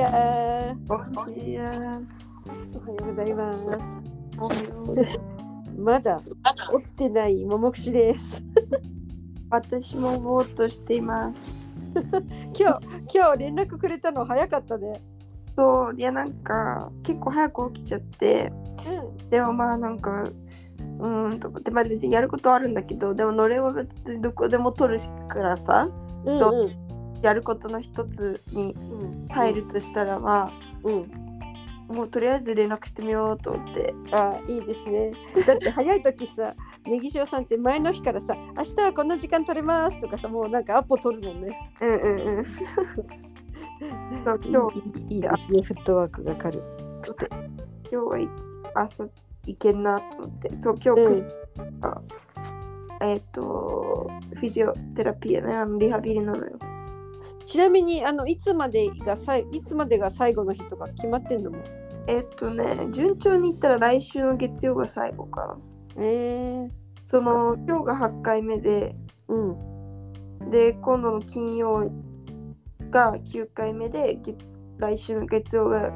おはようございます。おはようございますまだ起きてないももくしです。私もぼーっとしています。今日、今日連絡くれたの早かったね。そう、いやなんか結構早く起きちゃって、うでもまあなんか、うんとかってまあ別にやることはあるんだけど、でものれんは別にどこでも取るからさ、うんうんやることの一つにうん。入るとしたらまうん。あ、もうとりあえず連絡してみようと思って。あ、いいですね。だって早い時さ、ネギ塩さんって前の日からさ、明日はこんな時間取れますとかさ、もうなんかアポ取るもんね。うんうんうん。今日いいいいですね、フットワークが軽くて。今日はい朝行けんなと思って。そう、今日うん9時から、えっ、と、フィジオテラピーやね、あのリハビリなのよ。ちなみにあのいつまでがさいいつまでが最後の日とか決まってんのも？んえっ、とね、順調にいったら来週の月曜が最後かな。えー、その、今日が8回目で、うん。で、今度の金曜が9回目で、月来週の月曜が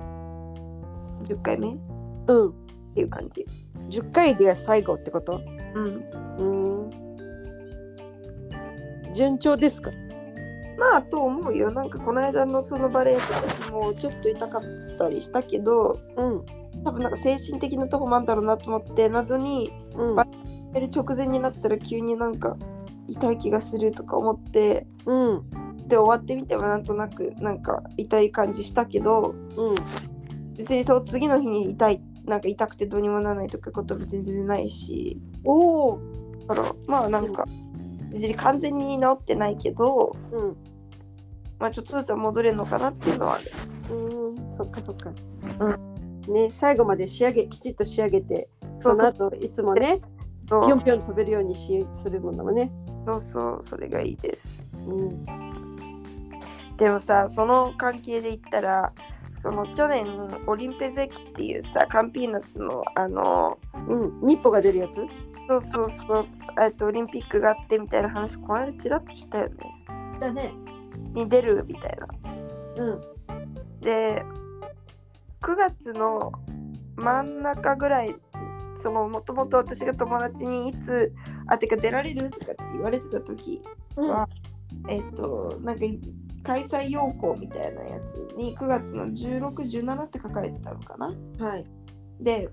10回目っうん。ていう感じ。10回で最後ってこと？うん。うん。順調ですか？まあ、と思うよ。なんかこの間のそのバレエとかもちょっと痛かったりしたけど、うん。多分なんか精神的なとこもあんだろうなと思って謎にうんやる直前になったら急になんか痛い気がするとか思ってうん。で終わってみてもなんとなくなんか痛い感じしたけどうん。別にそう次の日に痛いなんか痛くてどうにもならないとかことも全然ないし。おおだからまあなんか別に完全に治ってないけどうん。まあちょっとずつは戻れるのかなっていうのはある。うん。そっかそっか。ね最後まで仕上げきちっと仕上げてそそう。そうの後いつもねぴょんぴょん飛べるようにしするものもね。そうそうそれがいいです。うん。でもさその関係で言ったらその去年オリンペゼキっていうさカンピーナスのあのうん。日歩が出るやつ？そうそうそう。えっとオリンピックがあってみたいな話この間ちらっとしたよね。だね。に出るみたいな。うん。で9月の真ん中ぐらいそのもともと私が友達にいつあてか出られるとかって言われてた時うん。はえっとなんか開催要項みたいなやつに9月の1617って書かれてたのかな。はい。で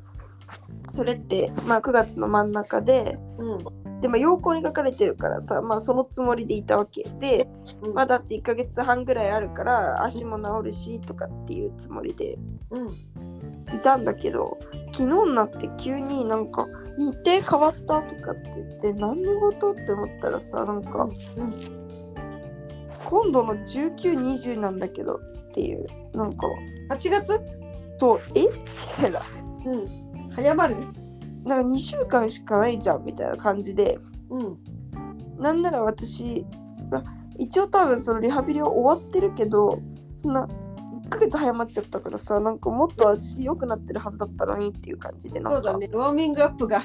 それって、まあ、9月の真ん中でうんで、まあ、要項に書かれてるからさ、まあ、そのつもりでいたわけ。で、うん。まあ、だって1ヶ月半ぐらいあるから足も治るしとかっていうつもりでうん。いたんだけど昨日になって急になんか日程変わったとかって言って何のことって思ったらさなんかうん今度の1920なんだけどっていうなんか8月？そうえ？みたいな。うん早まる。なんか2週間しかないじゃんみたいな感じで。うん。なんなら私あ一応多分そのリハビリは終わってるけどそんな1ヶ月早まっちゃったからさなんかもっと私良くなってるはずだったのにっていう感じでなんか。そうだね。ウォーミングアップが。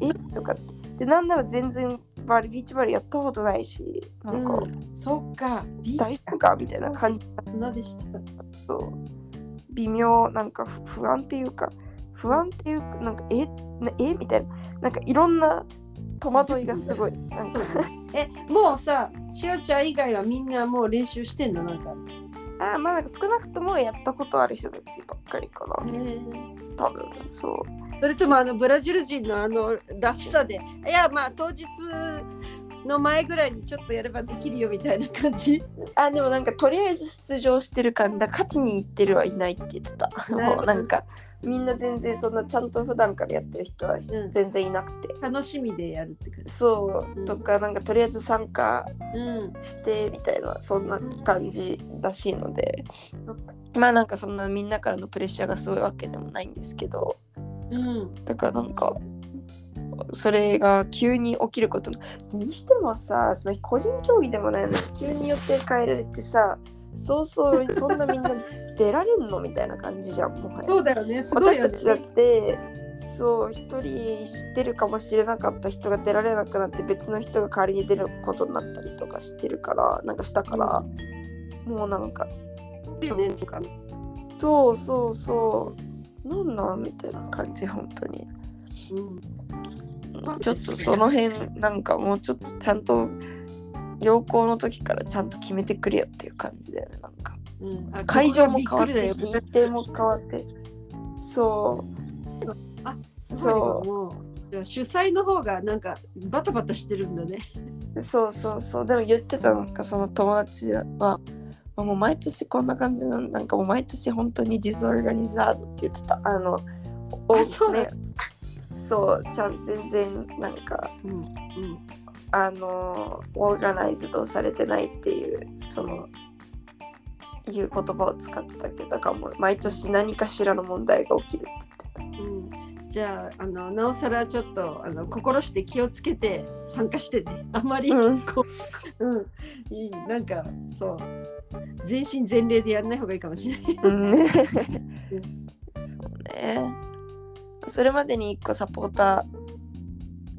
え？とかって。でなんなら全然バリビーチバレーやったことないしなんか、うん、そっか。ビ大丈夫かみたいな感じ。砂でした。だと微妙なんか不不安っていうか不安っていうかなんかえなえ？みたいな。なんかいろんな戸惑いがすごい。なんか。えもうさしおちゃん以外はみんなもう練習してんの？なんか。あまあなんか少なくともやったことある人たちばっかりかな。へえ多分そう。それともあのブラジル人のあのラフさでいやまあ当日の前ぐらいにちょっとやればできるよみたいな感じ？あでもなんかとりあえず出場してるからだ。勝ちに行ってるはいないって言ってた。もうなんかみんな全然そんなちゃんと普段からやってる人はん。全然いなくて、楽しみでやるって感じ。そう、うん。とかなんかとりあえず参加うん。してみたいなそんな感じらしいので。まあなんかそんなみんなからのプレッシャーがすごいわけでもないんですけど。うん。だからなんかそれが急に起きることにしてもさその個人競技でもないのに急に予定変えられてさそうそう そんなみんな出られんの？みたいな感じじゃんもはや。そうだよねすごいよね。私たちだってそう一人知ってるかもしれなかった人が出られなくなって別の人が代わりに出ることになったりとかしてるからなんかしたから、もうなん。かねなんかそうそうそうなんなんみたいな感じ本当に。うん。ちょっとその辺なんかもうちょっとちゃんと陽光の時からちゃんと決めてくれよっていう感じだよねなんか。うん。あ会場も変わって日程も変わって。そあすごいわそう。も主催の方がなんかバタバタしてるんだね。うそうそうそう。でも言ってたなんかその友達は、まあ、もう毎年こんな感じなんなんかもう毎年本当にディズオーガニザードって言ってた。あのおあそうだね。そうちゃん全然なんかうんうんあのオーガナイズドされてないっていうそのいう言葉を使ってたけどだからもう毎年何かしらの問題が起きるって言ってうん、じゃああのなおさらちょっとあの心して気をつけて参加してね。あまりた。うんこう、うん、いいなんかそう全身全霊でやらない方がいいかもしれない。うん ねそうね。それまでに1個サポーター、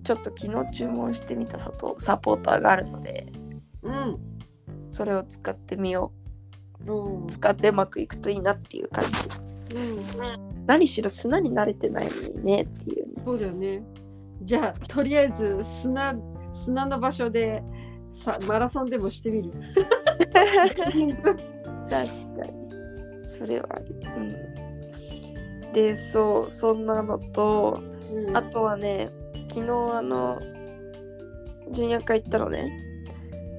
ちょっと昨日注文してみたサトサポーターがあるので、うん。それを使ってみようんう。使ってうまくいくといいなっていう感じ。うん、何しろ砂に慣れてないのにねっていうね。そうだよね。じゃあとりあえず砂砂の場所でさマラソンでもしてみる。確かに。それは。うん。で、そう、そんなのと、うんあとはね、昨日あの、ジュニア会行ったのね。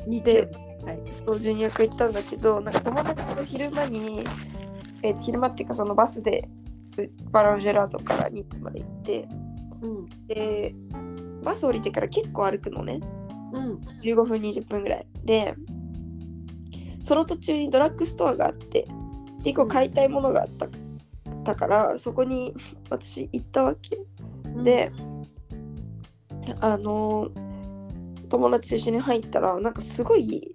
で日。はい。そう、ジュニア会行ったんだけど、なんか友達と昼間に、えー昼間っていうかそのバスでうバランジェラートからニックまで行って、うんで、バス降りてから結構歩くのね。うん15分、20分ぐらい。で、その途中にドラッグストアがあって、で、一個買いたいものがあった。だからそこに私行ったわけうんで、あの友達と一緒に入ったらなんかすごい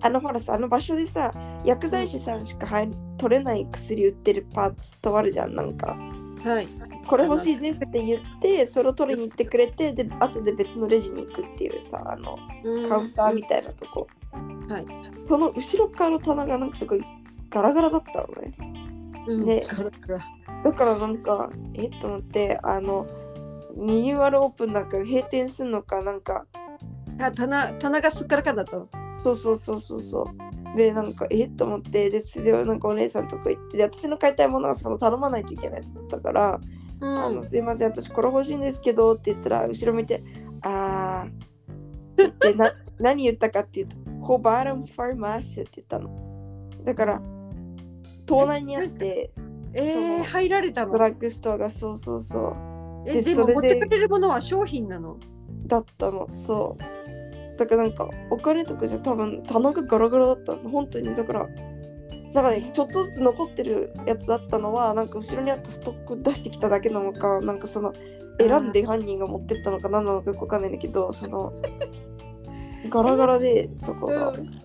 あのほらさあの場所でさ薬剤師さんしか入取れない薬売ってるパーツとあるじゃんなんか。はい。これ欲しいですって言ってそれを取りに行ってくれてで後で別のレジに行くっていうさあのカウンターみたいなとこ、はい。その後ろ側の棚がなんかすごいガラガラだったのね。うん。ねガラガラ。だからなんかえっと思ってあのリニューアルオープンなんか閉店すんのかなんか。た棚棚がすっからかんだったの？そうそうそうそうそう。でなんかえっと思って。でそれをなんかお姉さんとこ行って。で私の買いたいものはその頼まないといけないやつだったから「うん。あのすいません。私これ欲しいんですけど」って言ったら後ろ見て「あー」ってな 何言ったかっていうと「ホバラムファーマス」って言ったの。だから盗難にあってえー、入られたの？ドラッグストアが。そうそうそうえでも持ってくれるものは商品なの？だったの。そう。だからなんかお金とかじゃ多分棚がガラガラだったの。本当にだからなんかねちょっとずつ残ってるやつだったのはなんか後ろにあったストック出してきただけなのかなんかその選んで犯人が持ってったのか何なのかよくわかんないんだけどそのガラガラでそこが、うん。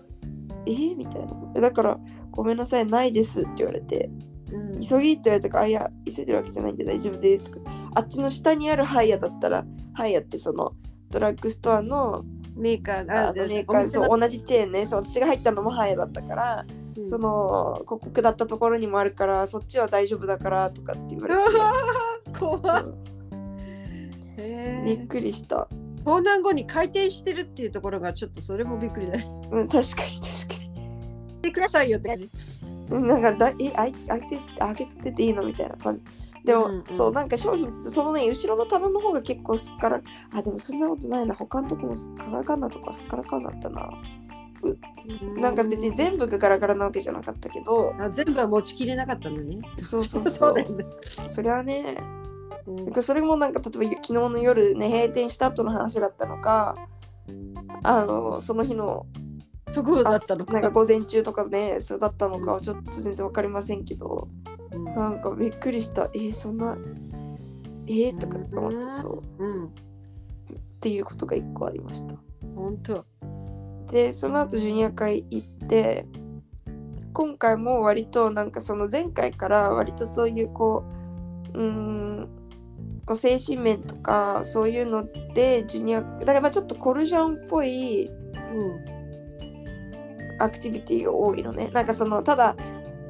え？ーみたいな。だからごめんなさいないですって言われてうん。急ぎって言われたから、あ、いや、急いでるわけじゃないんで大丈夫ですとか、あっちの下にあるハイヤだったら、ハイヤってそのドラッグストアのメーカーあのでメーカーそう同じチェーンねそう、私が入ったのもハイヤだったから、うんその、ここ下ったところにもあるから、そっちは大丈夫だからとかって言われて、怖っびっくりした。盗難後に回転してるっていうところがちょっとそれもびっくりだね。うん、確かに確かに。してくださいよって感じ。うんなんかだ、え、開けて、開けてていいのみたいな感じ。でも、うんうんそう、なんか商品って、そのね、後ろの棚の方が結構すっから、あ、でもそんなことないな。他のとこもすっからかんなとかすっからかんだったな。なんか別に全部がガラガラなわけじゃなかったけど、あ全部は持ちきれなかったんだね。そうそうそう。そりゃね、うんそれもなんか例えば昨日の夜ね、閉店した後の話だったのか、あの、その日の直後だったのあなんか午前中とかね、そうだったのかはちょっと全然わかりませんけど、うんなんかびっくりした。えーそんな、えー、とかって思ってそう。うん。っていうことが一個ありました。本当。で、その後ジュニア会行って、今回も割となんかその前回から割とそういうこう、うーん、こう精神面とかそういうのでジュニア、だからまあちょっとコルジャンっぽいうん。アクティビティが多いのね。なんかその、ただ、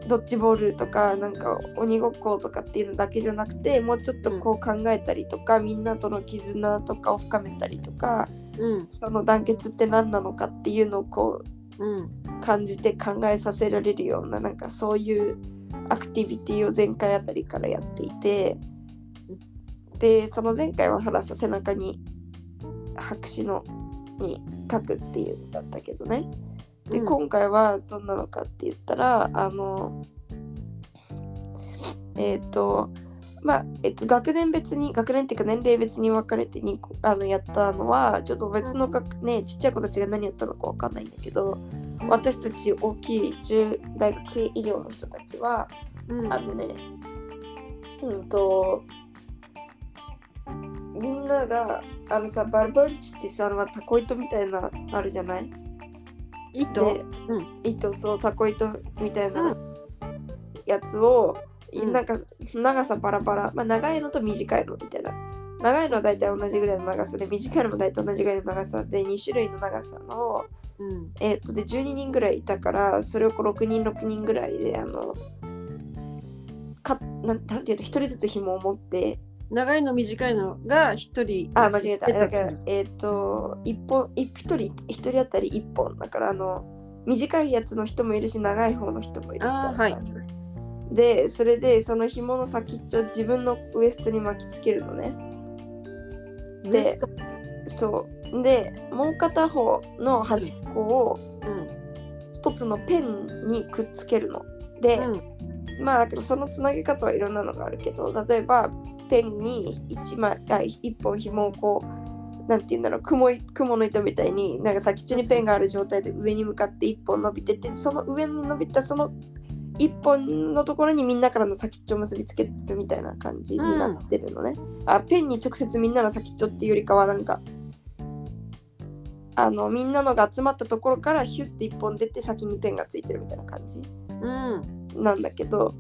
ドッジボールとかなんか鬼ごっことかっていうのだけじゃなくてもうちょっとこう考えたりとか、みんなとの絆とかを深めたりとかうん。その団結って何なのかっていうのをこうん。う感じて考えさせられるようななんかそういうアクティビティを前回あたりからやっていてでその前回はほらさ背中に白紙のに書くっていうんだったけどねで、うん。今回はどんなのかって言ったらあのえっ、とまあ、えっと、学年別に学年っていうか年齢別に分かれてにあのやったのはちょっと別の学ねちっちゃい子たちが何やったのか分かんないんだけど私たち大きい10大学生以上の人たちはうん。あのねうんとみんながあのさバルバンチってさまあタコ糸みたいなあるじゃない？糸？で、うん。糸そうタコ糸みたいなやつを、うん。なんか長さバラバラ、まあ、長いのと短いのみたいな。長いのは大体同じぐらいの長さで短いのも大体同じぐらいの長さで2種類の長さの、うん。えー、とで12人ぐらいいたからそれをこう6人6人ぐらいであのかなんなんていうの1人ずつ紐を持って長いの短いのが一人あ間違えた。だからえっ、と1本一人一人当たり1本だからあの短いやつの人もいるし長い方の人もいるあーはい。でそれでその紐の先っちょを自分のウエストに巻きつけるのね。ウエスト。そう。でもう片方の端っこをうん一つのペンにくっつけるの。で、うん。まあだけどそのつなげ方はいろんなのがあるけど例えばペンに1枚あ1本紐をこうなんて言うんだろう雲い雲の糸みたいになんか先っちょにペンがある状態で上に向かって1本伸びててその上に伸びたその1本のところにみんなからの先っちょを結びつけてるみたいな感じになってるのね、あペンに直接みんなの先っちょっていうよりかはなんかあのみんなのが集まったところからヒュッて1本出て先にペンがついてるみたいな感じうん。なんだけど。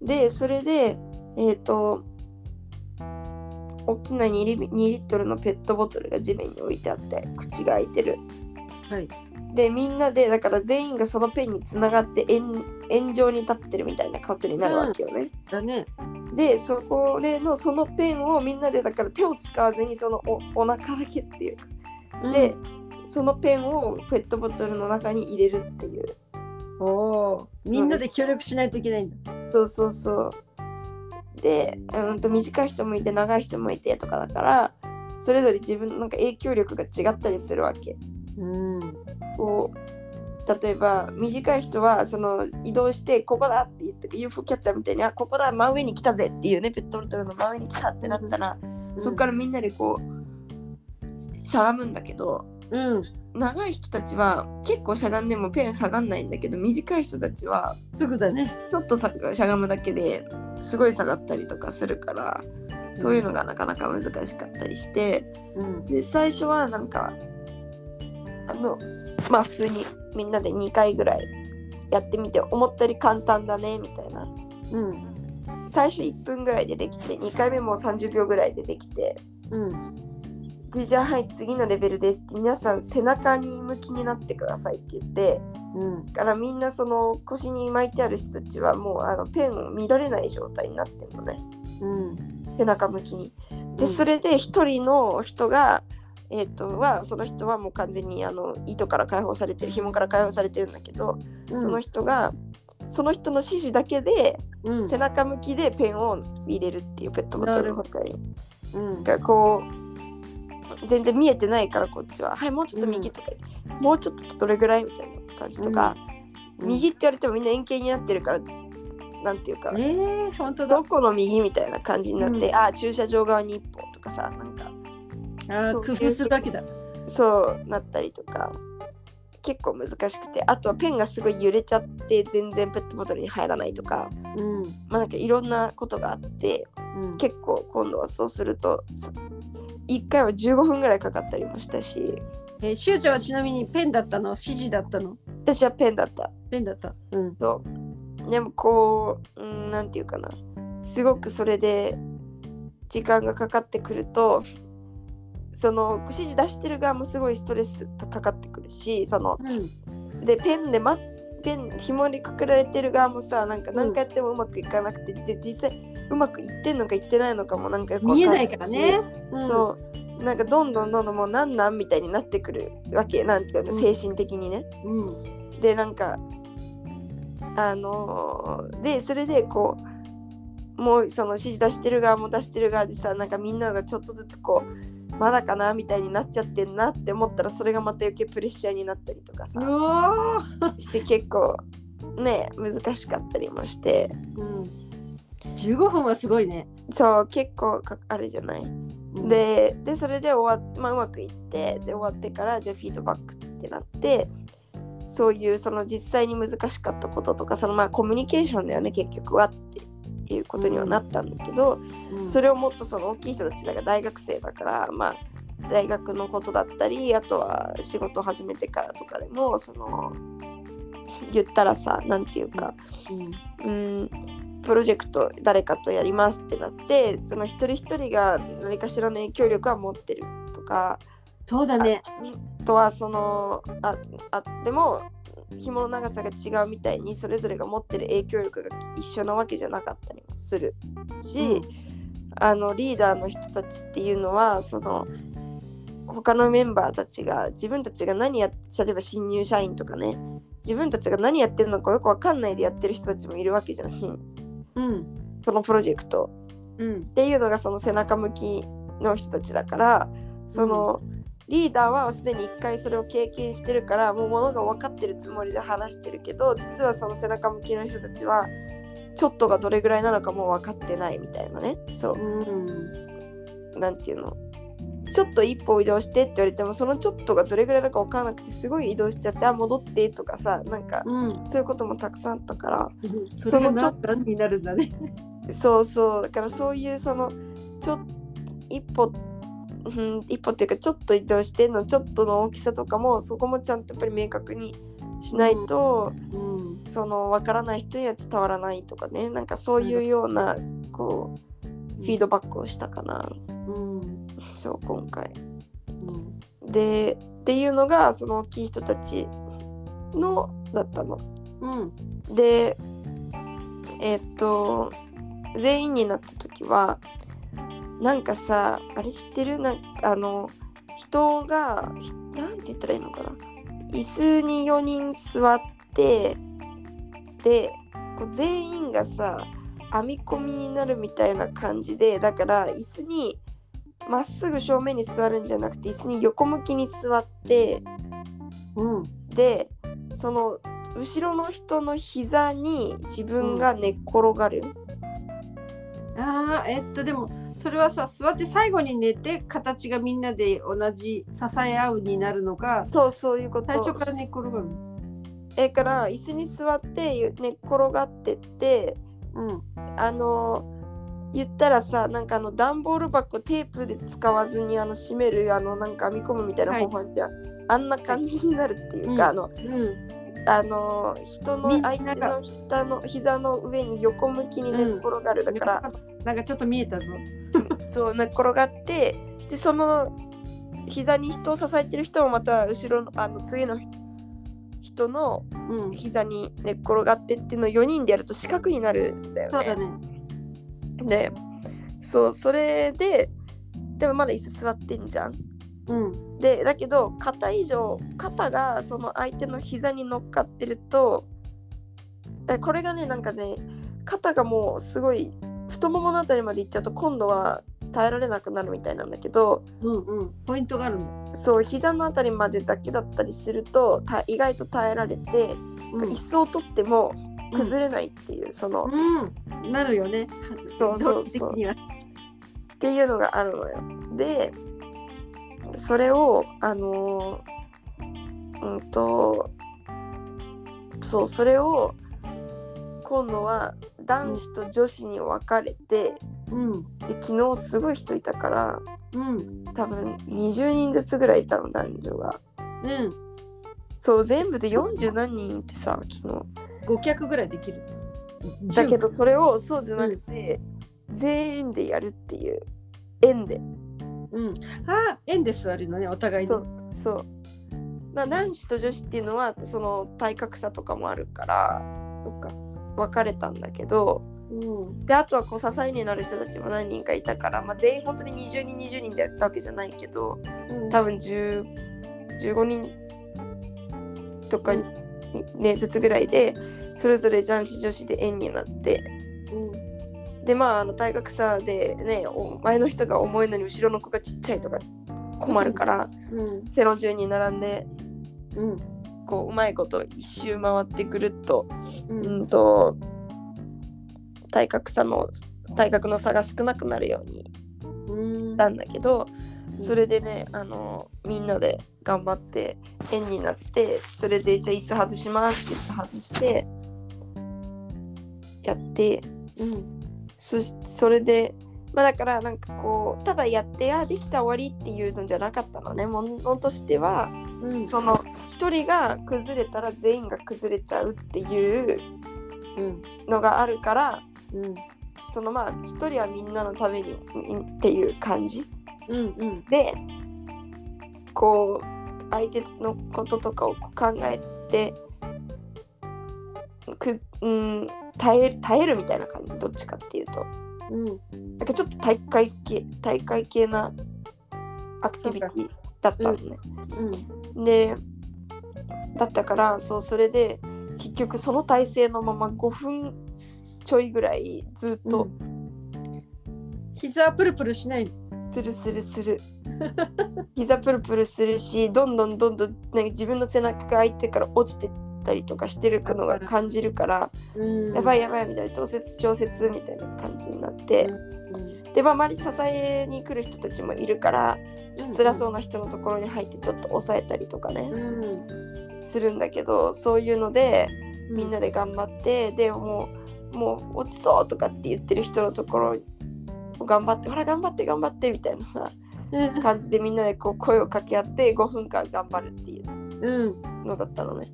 でそれでえっ、と大きな2リ2リットルのペットボトルが地面に置いてあって口が開いてる。はい。でみんなでだから全員がそのペンにつながって円円状に立ってるみたいなことになるわけよね、だね。でそこでのそのペンをみんなでだから手を使わずにそのおお腹だけっていうか。で、そのペンをペットボトルの中に入れるっていう。うん、おおみんなで協力しないといけないんだ。そうそうそう。で、うんと短い人もいて長い人もいてとかだからそれぞれ自分のなんか影響力が違ったりするわけ。うん。こう例えば短い人はその移動してここだって言って UFO キャッチャーみたいにあここだ真上に来たぜっていうねペットボトルの真上に来たってなったら、そこからみんなでこうしゃがむんだけどうん。長い人たちは結構しゃがんでもペン下がんないんだけど短い人たちはすぐだね。ちょっとさしゃがむだけですごい下がったりとかするからそういうのがなかなか難しかったりしてうん。で最初はなんかあのまあ普通にみんなで2回ぐらいやってみて思ったより簡単だねみたいな。うん。最初1分ぐらいでできて2回目も30秒ぐらいでできてうんでじゃあはい次のレベルです。って皆さん背中に向きになってくださいって言ってうん。だからみんなその腰に巻いてある人たちはもうあのペンを見られない状態になってるのね。うん。背中向きに。でうん。それで一人の人が、えー、とはその人はもう完全にあの糸から解放されてる紐から解放されてるんだけど、その人がその人の指示だけでうん。背中向きでペンを入れるっていうペットボトルの中に。うん。がこう全然見えてないからこっちは「はいもうちょっと右」とか。言って、もうちょっとどれぐらい?」みたいな感じとか、うん。右って言われてもみんな円形になってるからなんていうか、えー、本当だ。どこの右みたいな感じになって、うん。ああ駐車場側に1本とかさなんか。あー工夫するだけだ。そうなったりとか。結構難しくて。あとはペンがすごい揺れちゃって全然ペットボトルに入らないとか。うん。まあなんかいろんなことがあってうん。結構今度はそうするとさ1回は15分ぐらいかかったりもしたし。えー、しゅうちゃんはちなみにペンだったの？指示だったの私はペンだった。ペンだった？うん。そう。でもこううんなんていうかな。すごくそれで時間がかかってくるとその指示出してる側もすごいストレスかかってくるしそのうん。でペンで、ま、ペン紐にくくられてる側もさなんか何回やってもうまくいかなくて、で実際うまくいってんのかいってないのかもなんかよくわかん見えないからね。しそうなんかどんどんどんどんもうなんなんみたいになってくるわけなんていうのうん精神的にね。うん。うん。でなんかあのーでそれでこうもうその指示出してる側も出してる側でさなんかみんながちょっとずつこうまだかなみたいになっちゃってんなって思ったらそれがまた余計プレッシャーになったりとかさして結構ね難しかったりもしてうん。15分はすごいね。そう結構かあるじゃない？うん、ででそれで終わっ、まあ、うまくいってで終わってからじゃあフィードバックってなってそういうその実際に難しかったこととかそのまあコミュニケーションだよね結局はっていうことにはなったんだけど、うん、それをもっとその大きい人たちだから大学生だからまあ大学のことだったりあとは仕事を始めてからとかでもその言ったらさなんていうかうん。うんプロジェクト誰かとやりますってなってその一人一人が何かしらの影響力は持ってるとかそうだね。あとはそのああでも紐の長さが違うみたいにそれぞれが持ってる影響力が一緒なわけじゃなかったりもするし、うんあのリーダーの人たちっていうのはその他のメンバーたちが自分たちが何やって例えば新入社員とかね自分たちが何やってるのかよくわかんないでやってる人たちもいるわけじゃんうん。そのプロジェクトうん。っていうのがその背中向きの人たちだからその、リーダーはすでに一回それを経験してるからもうものが分かってるつもりで話してるけど実はその背中向きの人たちはちょっとがどれぐらいなのかもう分かってないみたいなねそううん。なんていうのちょっと一歩移動してって言われてもそのちょっとがどれぐらいだか分からなくてすごい移動しちゃってあ戻ってとかさなんかうん。そういうこともたくさんあったからそれが何何になるんだね。そうそうだからそういうそのちょ一歩、うん、一歩っていうかちょっと移動してのちょっとの大きさとかもそこもちゃんとやっぱり明確にしないと、うん。その分からない人には伝わらないとかねなんかそういうようなこうフィードバックをしたかな、うん。そう今回。うん。でっていうのがその大きい人たちのだったの。うん。でえっと全員になった時はなんかさあれ知ってる？なんかあの人がひなんて言ったらいいのかな椅子に4人座ってでこう全員がさ編み込みになるみたいな感じでだから椅子にまっすぐ正面に座るんじゃなくて椅子に横向きに座ってうん。でその後ろの人の膝に自分が寝っ転がる、ああ、えっと、でも、それはさ、座って最後に寝て、形がみんなで同じ支え合うになるのか、そうそういうこと最初から寝っ転がるの？えから椅子に座って寝っ転がってってうん。あの言ったらさなんかあの段ボール箱テープで使わずにあの閉めるあのなんか編み込むみたいなはい方法じゃん、あんな感じになるっていうか、うんあのうん。あの人の相手の膝の膝の上に横向きに寝っ転がる、だから、なんかちょっと見えたぞ。そう寝っ転がってでその膝に人を支えてる人もまた後ろのあの次の人のうん。膝に寝っ転がってっていうのを4人でやると四角になるんだよね。そうだね。でそうそれででもまだ椅子座ってんじゃん。うん。でだけど肩以上肩がその相手の膝に乗っかってるとえこれがねなんかね肩がもうすごい太もものあたりまで行っちゃうと今度は耐えられなくなるみたいなんだけどうんうん。ポイントがあるんだ。そう膝のあたりまでだけだったりするとた意外と耐えられて、うん椅子を取っても崩れないっていう、そのうん。なるよね。そうそうそうっていうのがあるのよ。でそれをあのーうんとそうそれを今度は男子と女子に分かれて、うん。で昨日すごい人いたからうん。多分20人ずつぐらいいたの男女が。うん。そう全部で40何人いてさ昨日。5脚ぐらいできる。だけどそれをそうじゃなくて、全員でやるっていう円で。うん。ああ、円で座るのね、お互いに。そうそうな男子と女子っていうのはその体格差とかもあるからそっか。分かれたんだけどうん。であとはこう支えになる人たちも何人かいたから、まあ、全員本当に20人20人でやったわけじゃないけどうん多分10 15人とかに、ね、ずつぐらいでそれぞれ男子女子で円になってうん。でまああの体格差でねお前の人が重いのに後ろの子がちっちゃいとか困るから、うん。背の順に並んでうん。こううまいこと一周回ってくるっとう。うんんと体格差の体格の差が少なくなるようにうん。したんだけどうんそれでねあのみんなで頑張って円になってそれでじゃあ椅子外しますって言って外してやってうん。そしそれでまあだからなんかこうただやってあできた終わりっていうのじゃなかったのねものとしてはうん。その一人が崩れたら全員が崩れちゃうっていううん。のがあるからうん。そのまあ一人はみんなのためにっていう感じうん。うん。でこう相手のこととかを考えてく、うん、耐え耐えるみたいな感じどっちかっていうとうん。なんかちょっと大会系大会系なアクティビティだったのね。うん。でだったからそうそれで結局その体勢のまま5分ちょいぐらいずっと膝プルプルしないするするする 膝プルプルするしどんどんどんどんなんか自分の背中が相手から落ちてったりとかしてるのが感じるから、うん。やばいやばいみたいな調節調節みたいな感じになって、うん。でまあ周り支えに来る人たちもいるからちょっと辛そうな人のところに入ってちょっと抑えたりとかね、うん。するんだけどそういうのでみんなでで頑張って、でもうもう落ちそうとかって言ってる人のところ頑張ってほら頑張って頑張ってみたいなさ感じでみんなでこう声を掛け合って5分間頑張るっていううん。のだったのね。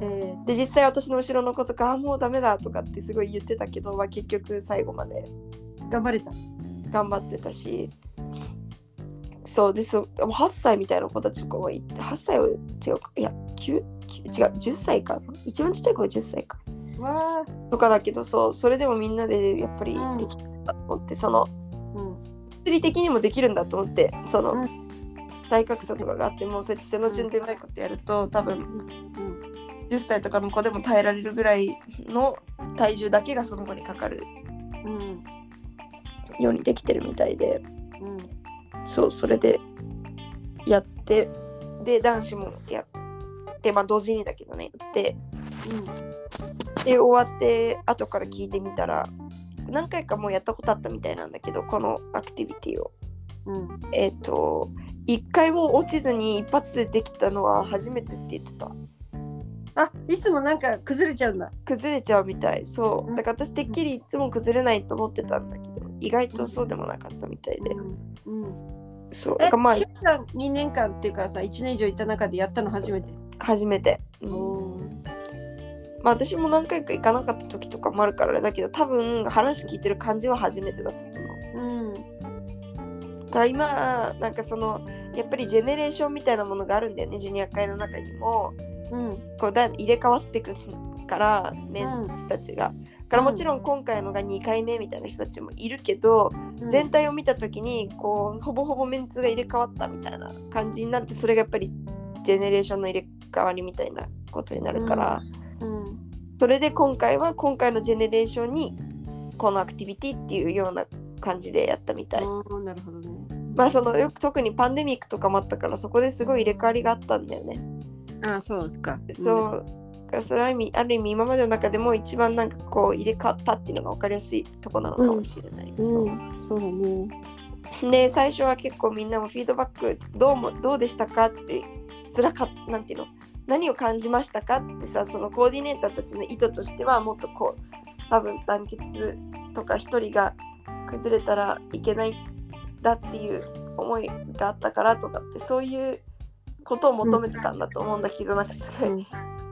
えで実際私の後ろの子とかあもうダメだとかってすごい言ってたけど、まあ、結局最後までー頑張れた。頑張ってたし。そうでそうでも8歳みたいな子たちとかもい。て8歳は違うか。いや9 9違う10歳かな。一番ちっちゃい子は10歳か。わとかだけどそうそれでもみんなでやっぱりうん。できるんだと思って、そのーうん物理的にもできるんだと思ってその、う体格差とかがあってもそうやって背の順でうまいことやると多分うん。10歳とかの子でも耐えられるぐらいの体重だけがその子にかかるうん。ようにできてるみたいで。うん。そうそれでやってで男子もやってまあ同時にだけどねやって。で終わって後から聞いてみたら何回かもうやったことあったみたいなんだけどこのアクティビティを。うん。うんえっ、と一回も落ちずに一発でできたのは初めてって言ってた。あいつもなんか崩れちゃうんだ。崩れちゃうみたい。そう。だから私てっきりいつも崩れないと思ってたんだけど意外とそうでもなかったみたいで。うん。そう。えだからまあしゅんちゃん2年間っていうかさ1年以上いた中でやったの初めて？初めて、うん。おまあ私も何回か行かなかった時とかもあるからあれだけど多分話聞いてる感じは初めてだったと思う。うん。だから今なんかそのやっぱりジェネレーションみたいなものがあるんだよねジュニア会の中にも。うん。こうだ入れ替わってくからメンツたちが。だからもちろん今回のが2回目みたいな人たちもいるけど、全体を見た時にこうほぼほぼメンツが入れ替わったみたいな感じになるとそれがやっぱりジェネレーションの入れ替わりみたいなことになるから、うんそれで今回は今回のジェネレーションにこのアクティビティっていうような感じでやったみたい。うんなるほどねまあそのよく特にパンデミックとかもあったからそこですごい入れ替わりがあったんだよね。あそうかそう。それは意味ある意味今までの中でも一番なんかこう入れ替わったっていうのが分かりやすいとこなのかもしれない。うんそううんそうだねで最初は結構みんなもフィードバックどうもどうでしたかって辛かっなんていうの？何を感じましたかってさそのコーディネーターたちの意図としてはもっとこう多分団結とか一人が崩れたらいけないだっていう思いがあったからとかってそういうことを求めてたんだと思うんだけど、なんかすごい、うん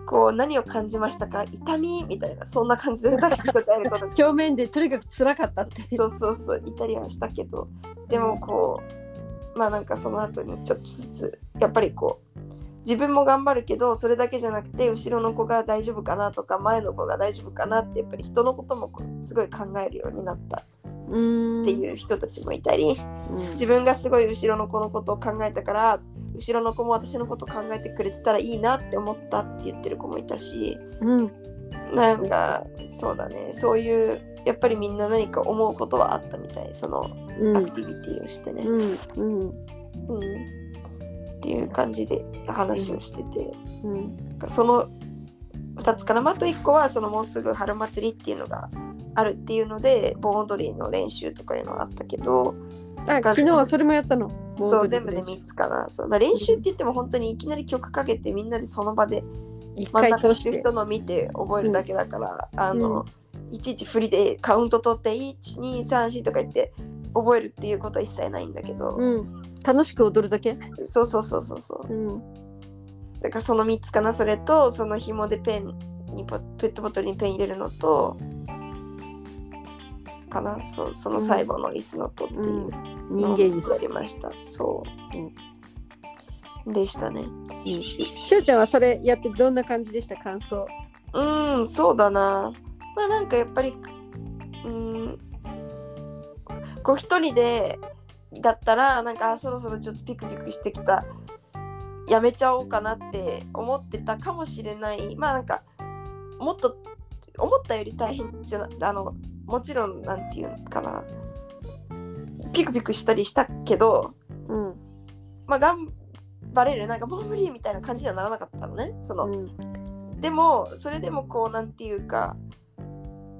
こう何を感じましたか？痛み？みたいなそんな感じでふざけた答えることし表面でとにかく辛かったって。そうそうそういたりはしたけど。でもこうまあなんかその後にちょっとずつやっぱりこう自分も頑張るけどそれだけじゃなくて後ろの子が大丈夫かなとか前の子が大丈夫かなってやっぱり人のこともすごい考えるようになった。うん。っていう人たちもいたりうん。自分がすごい後ろの子のことを考えたから後ろの子も私のことを考えてくれてたらいいなって思ったって言ってる子もいたしうん。なんかそうだね。そういうやっぱりみんな何か思うことはあったみたい。そのうん。アクティビティをしてね、うん。うん。うんっていう感じで話をしてて、うん。なんかその2つかな、まあ、あと1個はそのもうすぐ春祭りっていうのがあるっていうので盆踊りの練習とかいうのがあったけどあ昨日はそれもやったの。そう全部で一3つかな。そう、まあ、練習って言っても本当にいきなり曲かけてみんなでその場で真ん回中して。いる人の見て覚えるだけだから、あの、いちいち振りでカウント取って1234とか言って覚えるっていうことは一切ないんだけど、うん楽しく踊るだけ？そうそうそうそうそう。うん。だからその3つかなそれとその紐でペンにポペットボトルにペン入れるのとかな。そうその最後の椅子のとっていう人間椅子。やりました。そう、でしたね。しゅうちゃんはそれやってどんな感じでした？感想。うんそうだな。まあなんかやっぱりうん。こう一人でだったらなんかあそろそろちょっとピクピクしてきた。やめちゃおうかなって思ってたかもしれない。まあなんかもっと思ったより大変じゃなあのもちろんなんていうのかな。ピクピクしたりしたけどうん。まあ頑張れるなんかもう無理みたいな感じにはならなかったのね。その、うん。でもそれでもこうなんていうか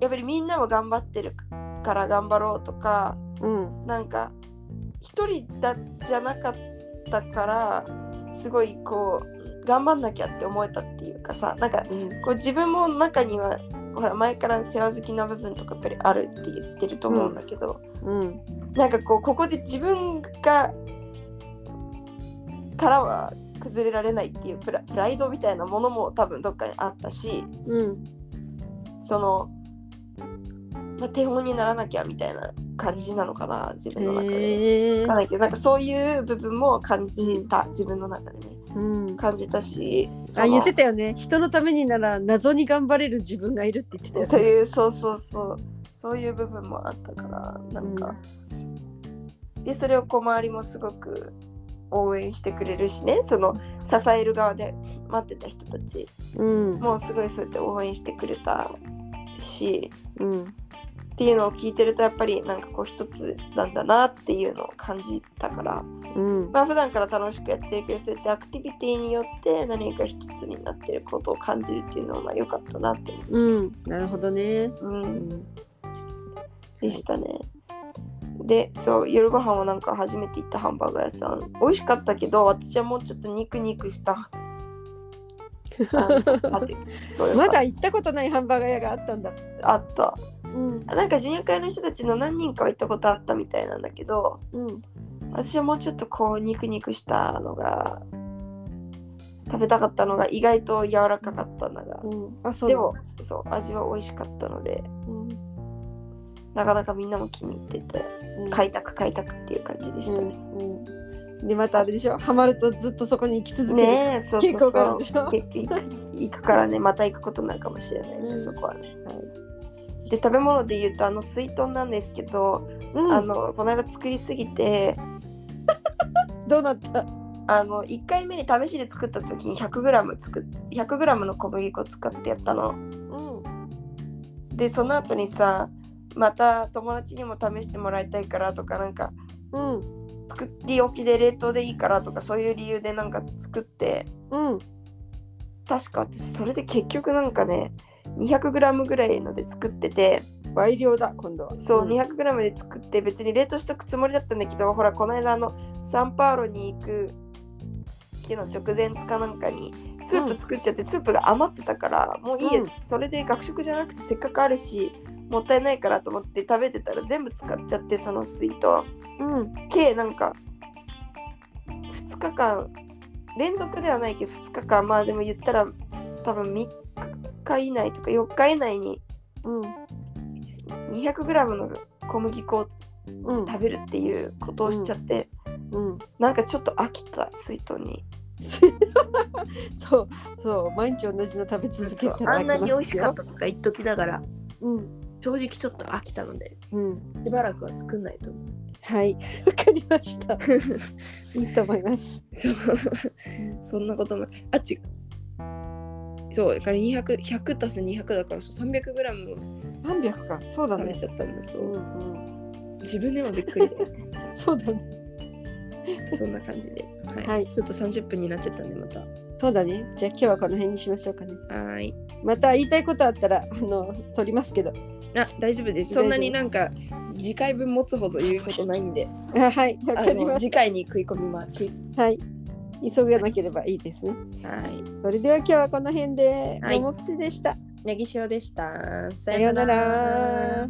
やっぱりみんなも頑張ってるから頑張ろうとかうん。なんか一人だじゃなかったからすごいこう頑張んなきゃって思えたっていうかさなんかうん。こう自分も中にはほら前から世話好きな部分とかやっぱりあるって言ってると思うんだけど、うん。なんかこうここで自分がからは崩れられないっていうプラプライドみたいなものも多分どっかにあったしうん。その、まあ、手本にならなきゃみたいな感じなのかな自分の中で。へえわかんないけどなんかそういう部分も感じた、自分の中でね。うん。感じたしそあの言ってたよね。人のためになら謎に頑張れる自分がいるって言ってたよね。というそうそうそう。そういう部分もあったからなんか、でそれをこう周りもすごく応援してくれるしね。その支える側で待ってた人たちうん。もうすごいそうやって応援してくれたし。うんっていうのを聞いてるとやっぱりなんかこう一つなんだなっていうのを感じたから。うん。まあ普段から楽しくやってるけどそうやってアクティビティによって何か一つになってることを感じるっていうのはまあ良かったなって思う。ん。なるほどね。う、う、うん。んでしたね。でそう夜ご飯はなんか初めて行ったハンバーガー屋さん。美味しかったけど私はもうちょっと肉肉し た？まだ行ったことないハンバーガー屋があったんだ。あったうん。なんかジュニア会の人たちの何人かは行ったことあったみたいなんだけどうん。私はもうちょっとこう肉肉したのが食べたかったのが意外と柔らかかったのが。うん。あそうでもそう味は美味しかったのでうん。なかなかみんなも気に入っててうん。開拓開拓っていう感じでしたね。うん。うん。でまたあれでしょ？ハマるとずっとそこに行き続ける、ねえ、そうそうそう。でしょ？結構行く行くからね、また行くことになるかもしれないね、うん。そこはね。はいで、食べ物で言うと、あの水豚なんですけど、うん、あのこの間作りすぎて、どうなった？あの1回目に試しで作った時に 100g 作っ 100g の小麦粉使ってやったの。うん。で、その後にさ、また友達にも試してもらいたいからとか、なんかうん。作り置きで冷凍でいいからとか、そういう理由でなんか作って、うん。確か私それで結局なんかね 200g ぐらいので作ってて。倍量だ今度は。そう、ん。200g で作って別に冷凍しとくつもりだったんだけどほらこの間あのサンパウロに行く日の直前かなんかにスープ作っちゃって、スープが余ってたからもういいや、うん。それで学食じゃなくてせっかくあるしもったいないからと思って食べてたら全部使っちゃってその水筒。うん。計なんか2日間連続ではないけど2日間まあでも言ったら多分3日以内とか4日以内にうん。200g の小麦粉をうん。食べるっていうことをしちゃって、うん。なんかちょっと飽きた水筒に。そうそう毎日同じの食べ続けそうたらあんなに美味しかったとか言っときながらうん。正直ちょっと飽きたのでうん。しばらくは作んないと。はい。わかりました。いいと思います。そんなことも。あちそうだから200 100足す200だからそう 300g も300か。そうだね。食べちゃったんだそう。う、んうん。自分でもびっくり そうだね。そんな感じで、はい。はい。ちょっと30分になっちゃったんでまた。そうだね。じゃあ今日はこの辺にしましょうかね。はーい。また言いたいことあったらあの取りますけど。あ大丈夫です。そんなになんか次回分持つほど言うことないんで。あ はいわあかりましの次回に食い込みます食いたはい急がなければいいですね。はい。それでは今日はこの辺で、はい。ももくしでした。ネギ塩でした。ささようなら